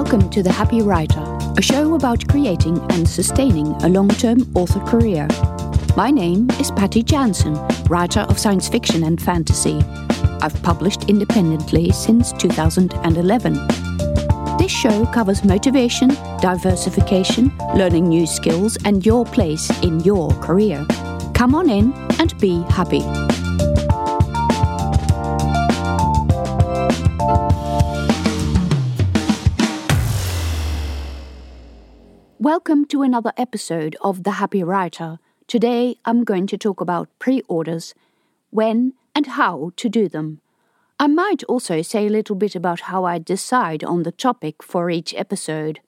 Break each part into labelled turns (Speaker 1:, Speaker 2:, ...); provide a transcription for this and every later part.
Speaker 1: Welcome to The Happy Writer, a show about creating and sustaining a long term author career. My name is Patty Jansen, writer of science fiction and fantasy. I've published independently since 2011. This show covers motivation, diversification, learning new skills, and your place in your career. Come on in and be happy. Welcome to another episode of The Happy Writer. Today I'm going to talk about pre orders, when and how to do them. I might also say a little bit about how I decide on the topic for each episode.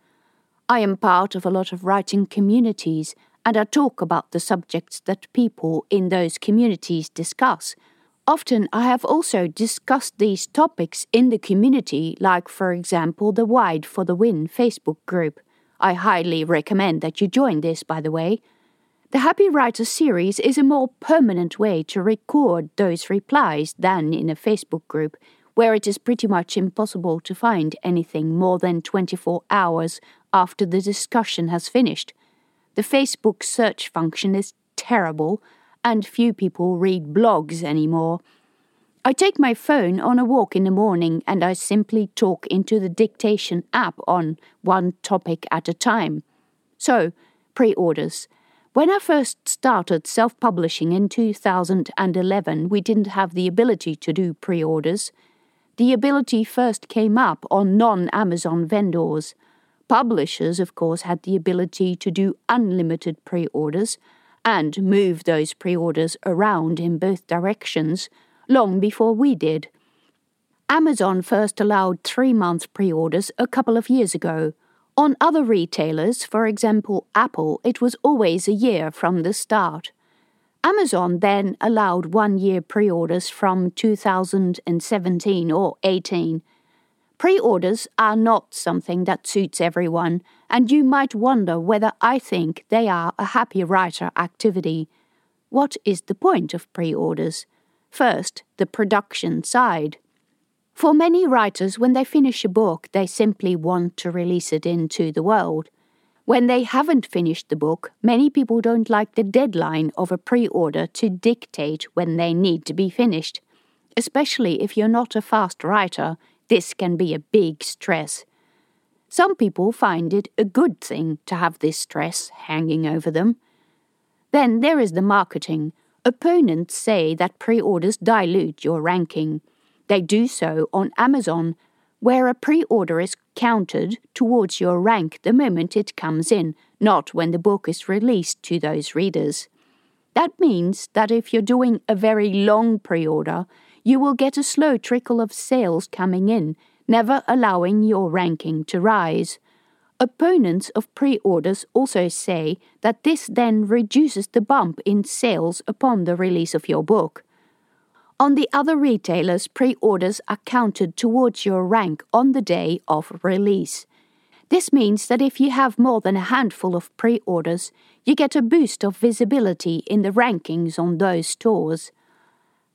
Speaker 1: I am part of a lot of writing communities and I talk about the subjects that people in those communities discuss. Often I have also discussed these topics in the community, like, for example, the Wide for the Win Facebook group. I highly recommend that you join this, by the way. The Happy Writer series is a more permanent way to record those replies than in a Facebook group, where it is pretty much impossible to find anything more than 24 hours after the discussion has finished. The Facebook search function is terrible, and few people read blogs anymore. I take my phone on a walk in the morning and I simply talk into the dictation app on one topic at a time. So, pre orders. When I first started self publishing in 2011, we didn't have the ability to do pre orders. The ability first came up on non Amazon vendors. Publishers, of course, had the ability to do unlimited pre orders and move those pre orders around in both directions long before we did. Amazon first allowed three month pre orders a couple of years ago. On other retailers, for example Apple, it was always a year from the start. Amazon then allowed one year pre orders from 2017 or 18. Pre orders are not something that suits everyone, and you might wonder whether I think they are a happy writer activity. What is the point of pre orders? First, the production side. For many writers, when they finish a book, they simply want to release it into the world. When they haven't finished the book, many people don't like the deadline of a pre order to dictate when they need to be finished. Especially if you're not a fast writer, this can be a big stress. Some people find it a good thing to have this stress hanging over them. Then there is the marketing. Opponents say that pre orders dilute your ranking. They do so on Amazon, where a pre order is counted towards your rank the moment it comes in, not when the book is released to those readers. That means that if you're doing a very long pre order, you will get a slow trickle of sales coming in, never allowing your ranking to rise. Opponents of pre orders also say that this then reduces the bump in sales upon the release of your book. On the other retailers, pre orders are counted towards your rank on the day of release. This means that if you have more than a handful of pre orders, you get a boost of visibility in the rankings on those stores.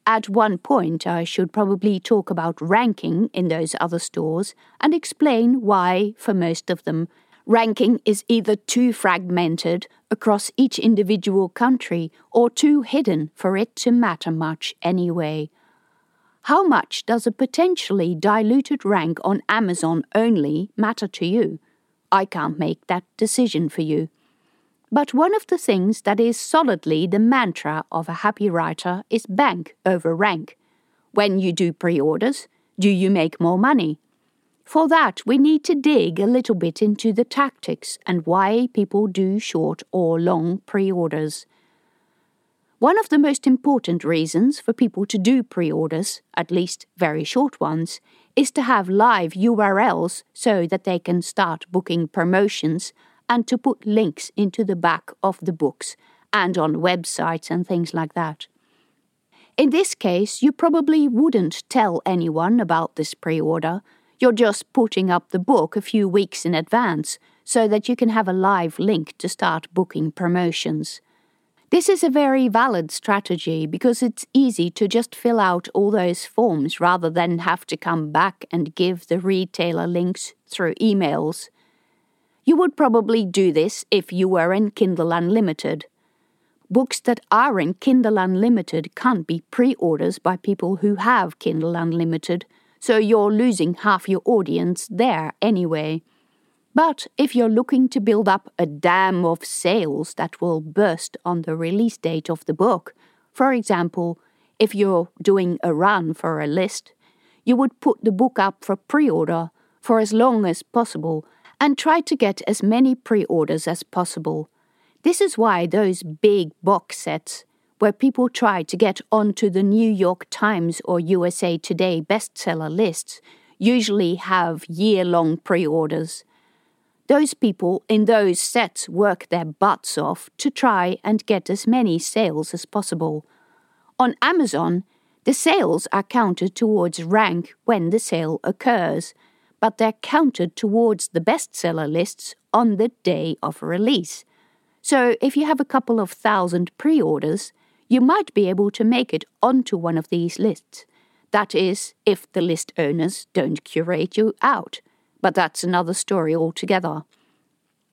Speaker 1: At one point, I should probably talk about ranking in those other stores and explain why, for most of them, ranking is either too fragmented across each individual country or too hidden for it to matter much anyway. How much does a potentially diluted rank on Amazon only matter to you? I can't make that decision for you. But one of the things that is solidly the mantra of a happy writer is bank over rank. When you do pre orders, do you make more money? For that, we need to dig a little bit into the tactics and why people do short or long pre orders. One of the most important reasons for people to do pre orders, at least very short ones, is to have live URLs so that they can start booking promotions and to put links into the back of the books and on websites and things like that. In this case, you probably wouldn't tell anyone about this pre order. You're just putting up the book a few weeks in advance so that you can have a live link to start booking promotions. This is a very valid strategy because it's easy to just fill out all those forms rather than have to come back and give the retailer links through emails. You would probably do this if you were in Kindle Unlimited. Books that are in Kindle Unlimited can't be pre orders by people who have Kindle Unlimited, so you're losing half your audience there anyway. But if you're looking to build up a dam of sales that will burst on the release date of the book, for example, if you're doing a run for a list, you would put the book up for pre order for as long as possible and try to get as many pre orders as possible. This is why those big box sets, where people try to get onto the New York Times or USA Today bestseller lists, usually have year long pre orders. Those people in those sets work their butts off to try and get as many sales as possible. On Amazon, the sales are counted towards rank when the sale occurs, but they're counted towards the bestseller lists on the day of release. So if you have a couple of thousand pre orders, you might be able to make it onto one of these lists. That is, if the list owners don't curate you out but that's another story altogether.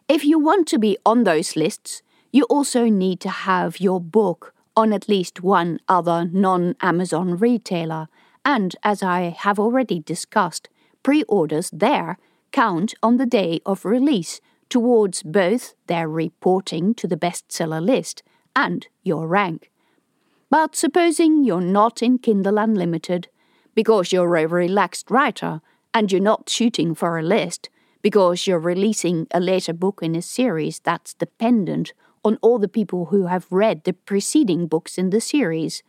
Speaker 1: If you want to be on those lists, you also need to have your book on at least one other non Amazon retailer, and as I have already discussed, pre orders there count on the day of release towards both their reporting to the bestseller list and your rank. But supposing you're not in Kindle Unlimited, because you're a relaxed writer and you're not shooting for a list because you're releasing a later book in a series that's dependent on all the people who have read the preceding books in the series,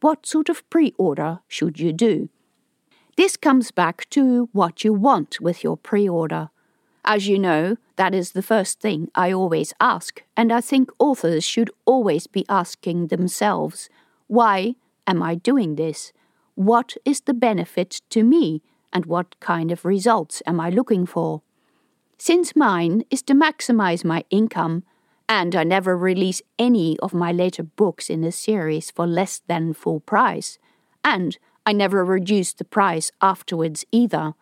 Speaker 1: what sort of pre order should you do? This comes back to what you want with your pre order. As you know, that is the first thing I always ask, and I think authors should always be asking themselves why am I doing this? What is the benefit to me and what kind of results am I looking for? Since mine is to maximize my income, and I never release any of my later books in the series for less than full price, and I never reduce the price afterwards either.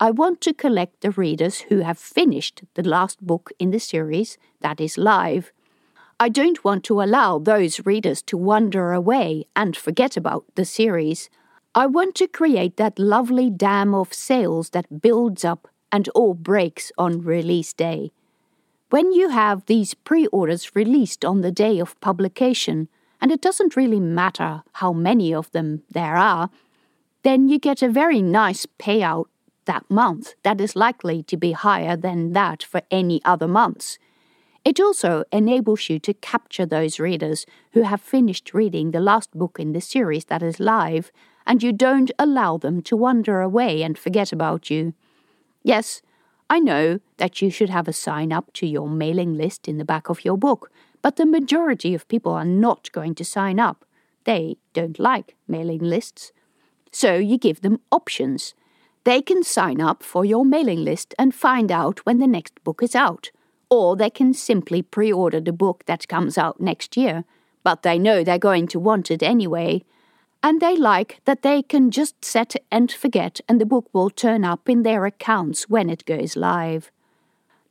Speaker 1: I want to collect the readers who have finished the last book in the series that is live. I don't want to allow those readers to wander away and forget about the series. I want to create that lovely dam of sales that builds up and all breaks on release day. When you have these pre orders released on the day of publication, and it doesn't really matter how many of them there are, then you get a very nice payout that month that is likely to be higher than that for any other months. It also enables you to capture those readers who have finished reading the last book in the series that is live and you don't allow them to wander away and forget about you. Yes, I know that you should have a sign up to your mailing list in the back of your book, but the majority of people are not going to sign up. They don't like mailing lists. So you give them options. They can sign up for your mailing list and find out when the next book is out, or they can simply pre order the book that comes out next year, but they know they're going to want it anyway, and they like that they can just set and forget and the book will turn up in their accounts when it goes live.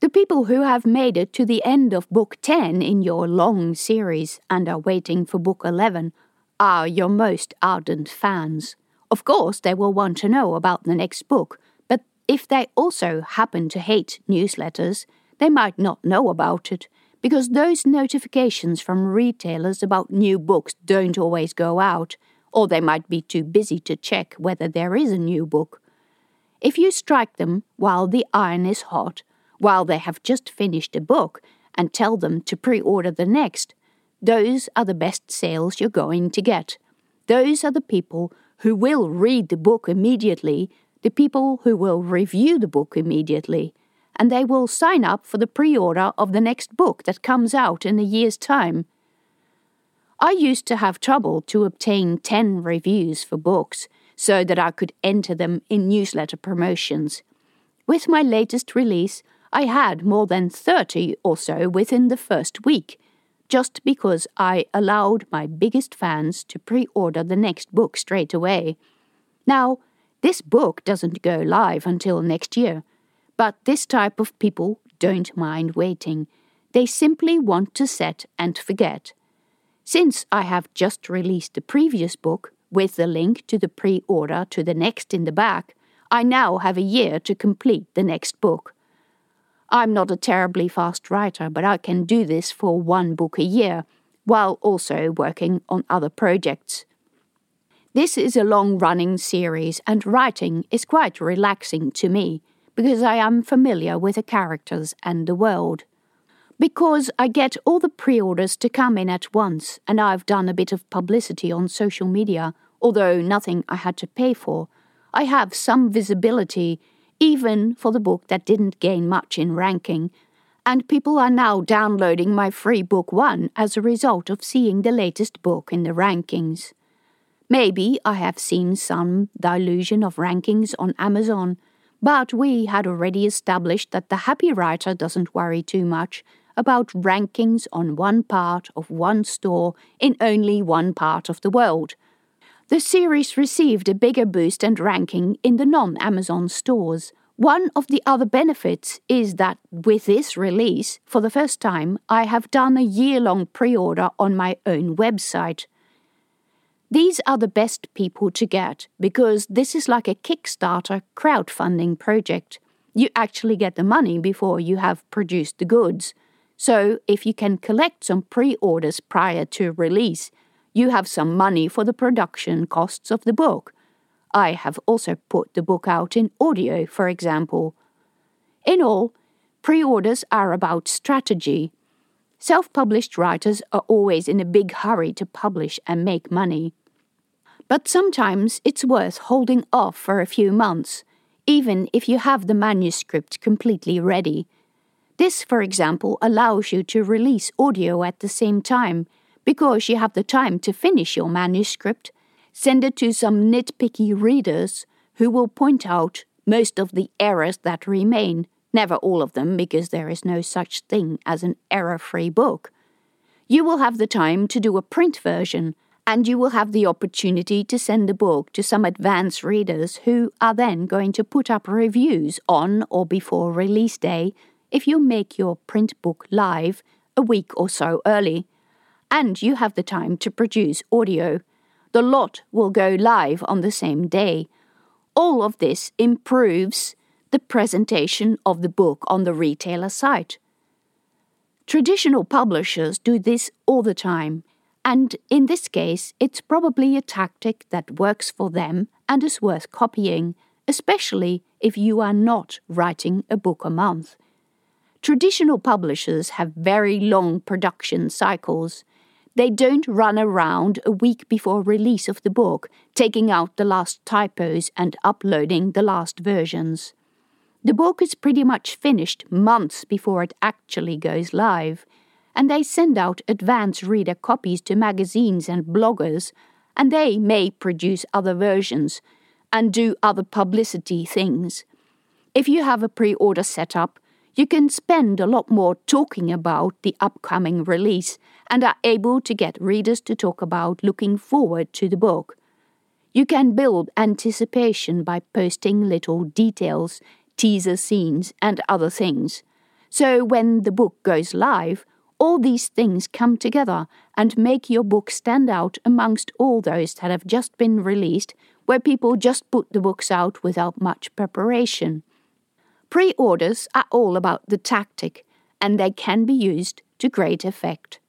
Speaker 1: The people who have made it to the end of book 10 in your long series and are waiting for book 11 are your most ardent fans. Of course, they will want to know about the next book, but if they also happen to hate newsletters, they might not know about it because those notifications from retailers about new books don't always go out or they might be too busy to check whether there is a new book. If you strike them while the iron is hot, while they have just finished a book, and tell them to pre order the next, those are the best sales you're going to get. Those are the people who will read the book immediately, the people who will review the book immediately, and they will sign up for the pre order of the next book that comes out in a year's time. I used to have trouble to obtain 10 reviews for books so that I could enter them in newsletter promotions. With my latest release, I had more than 30 or so within the first week. just because I allowed my biggest fans to pre order the next book straight away. Now, this book doesn't go live until next year, but this type of people don't mind waiting. They simply want to set and forget. Since I have just released the previous book with the link to the pre order to the next in the back, I now have a year to complete the next book. I'm not a terribly fast writer, but I can do this for one book a year, while also working on other projects. This is a long running series, and writing is quite relaxing to me because I am familiar with the characters and the world. Because I get all the pre orders to come in at once, and I've done a bit of publicity on social media, although nothing I had to pay for, I have some visibility even for the book that didn't gain much in ranking, and people are now downloading my free book one as a result of seeing the latest book in the rankings. Maybe I have seen some dilution of rankings on Amazon, but we had already established that the happy writer doesn't worry too much about rankings on one part of one store in only one part of the world the series received a bigger boost and ranking in the non Amazon stores. One of the other benefits is that with this release, for the first time, I have done a year long pre order on my own website. These are the best people to get because this is like a Kickstarter crowdfunding project. You actually get the money before you have produced the goods. So, if you can collect some pre orders prior to release, you have some money for the production costs of the book. I have also put the book out in audio, for example. In all, pre orders are about strategy. Self published writers are always in a big hurry to publish and make money. But sometimes it's worth holding off for a few months, even if you have the manuscript completely ready. This, for example, allows you to release audio at the same time because you have the time to finish your manuscript, send it to some nitpicky readers who will point out most of the errors that remain, never all of them, because there is no such thing as an error free book. You will have the time to do a print version, and you will have the opportunity to send the book to some advanced readers who are then going to put up reviews on or before release day if you make your print book live a week or so early and you have the time to produce audio. The lot will go live on the same day. All of this improves the presentation of the book on the retailer site. Traditional publishers do this all the time, and in this case, it's probably a tactic that works for them and is worth copying, especially if you are not writing a book a month. Traditional publishers have very long production cycles. They don't run around a week before release of the book, taking out the last typos and uploading the last versions. The book is pretty much finished months before it actually goes live, and they send out advance reader copies to magazines and bloggers, and they may produce other versions and do other publicity things. If you have a pre order set up, you can spend a lot more talking about the upcoming release and are able to get readers to talk about looking forward to the book. You can build anticipation by posting little details, teaser scenes, and other things. So when the book goes live, all these things come together and make your book stand out amongst all those that have just been released, where people just put the books out without much preparation. Pre orders are all about the tactic, and they can be used to great effect.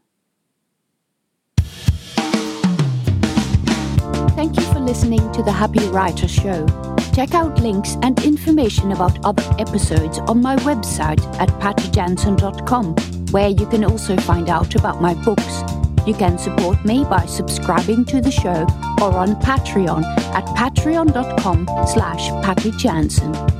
Speaker 1: Thank you for listening to the Happy Writer Show. Check out links and information about other episodes on my website at pattyjansen.com, where you can also find out about my books. You can support me by subscribing to the show or on Patreon at patreon.com slash pattyjansen.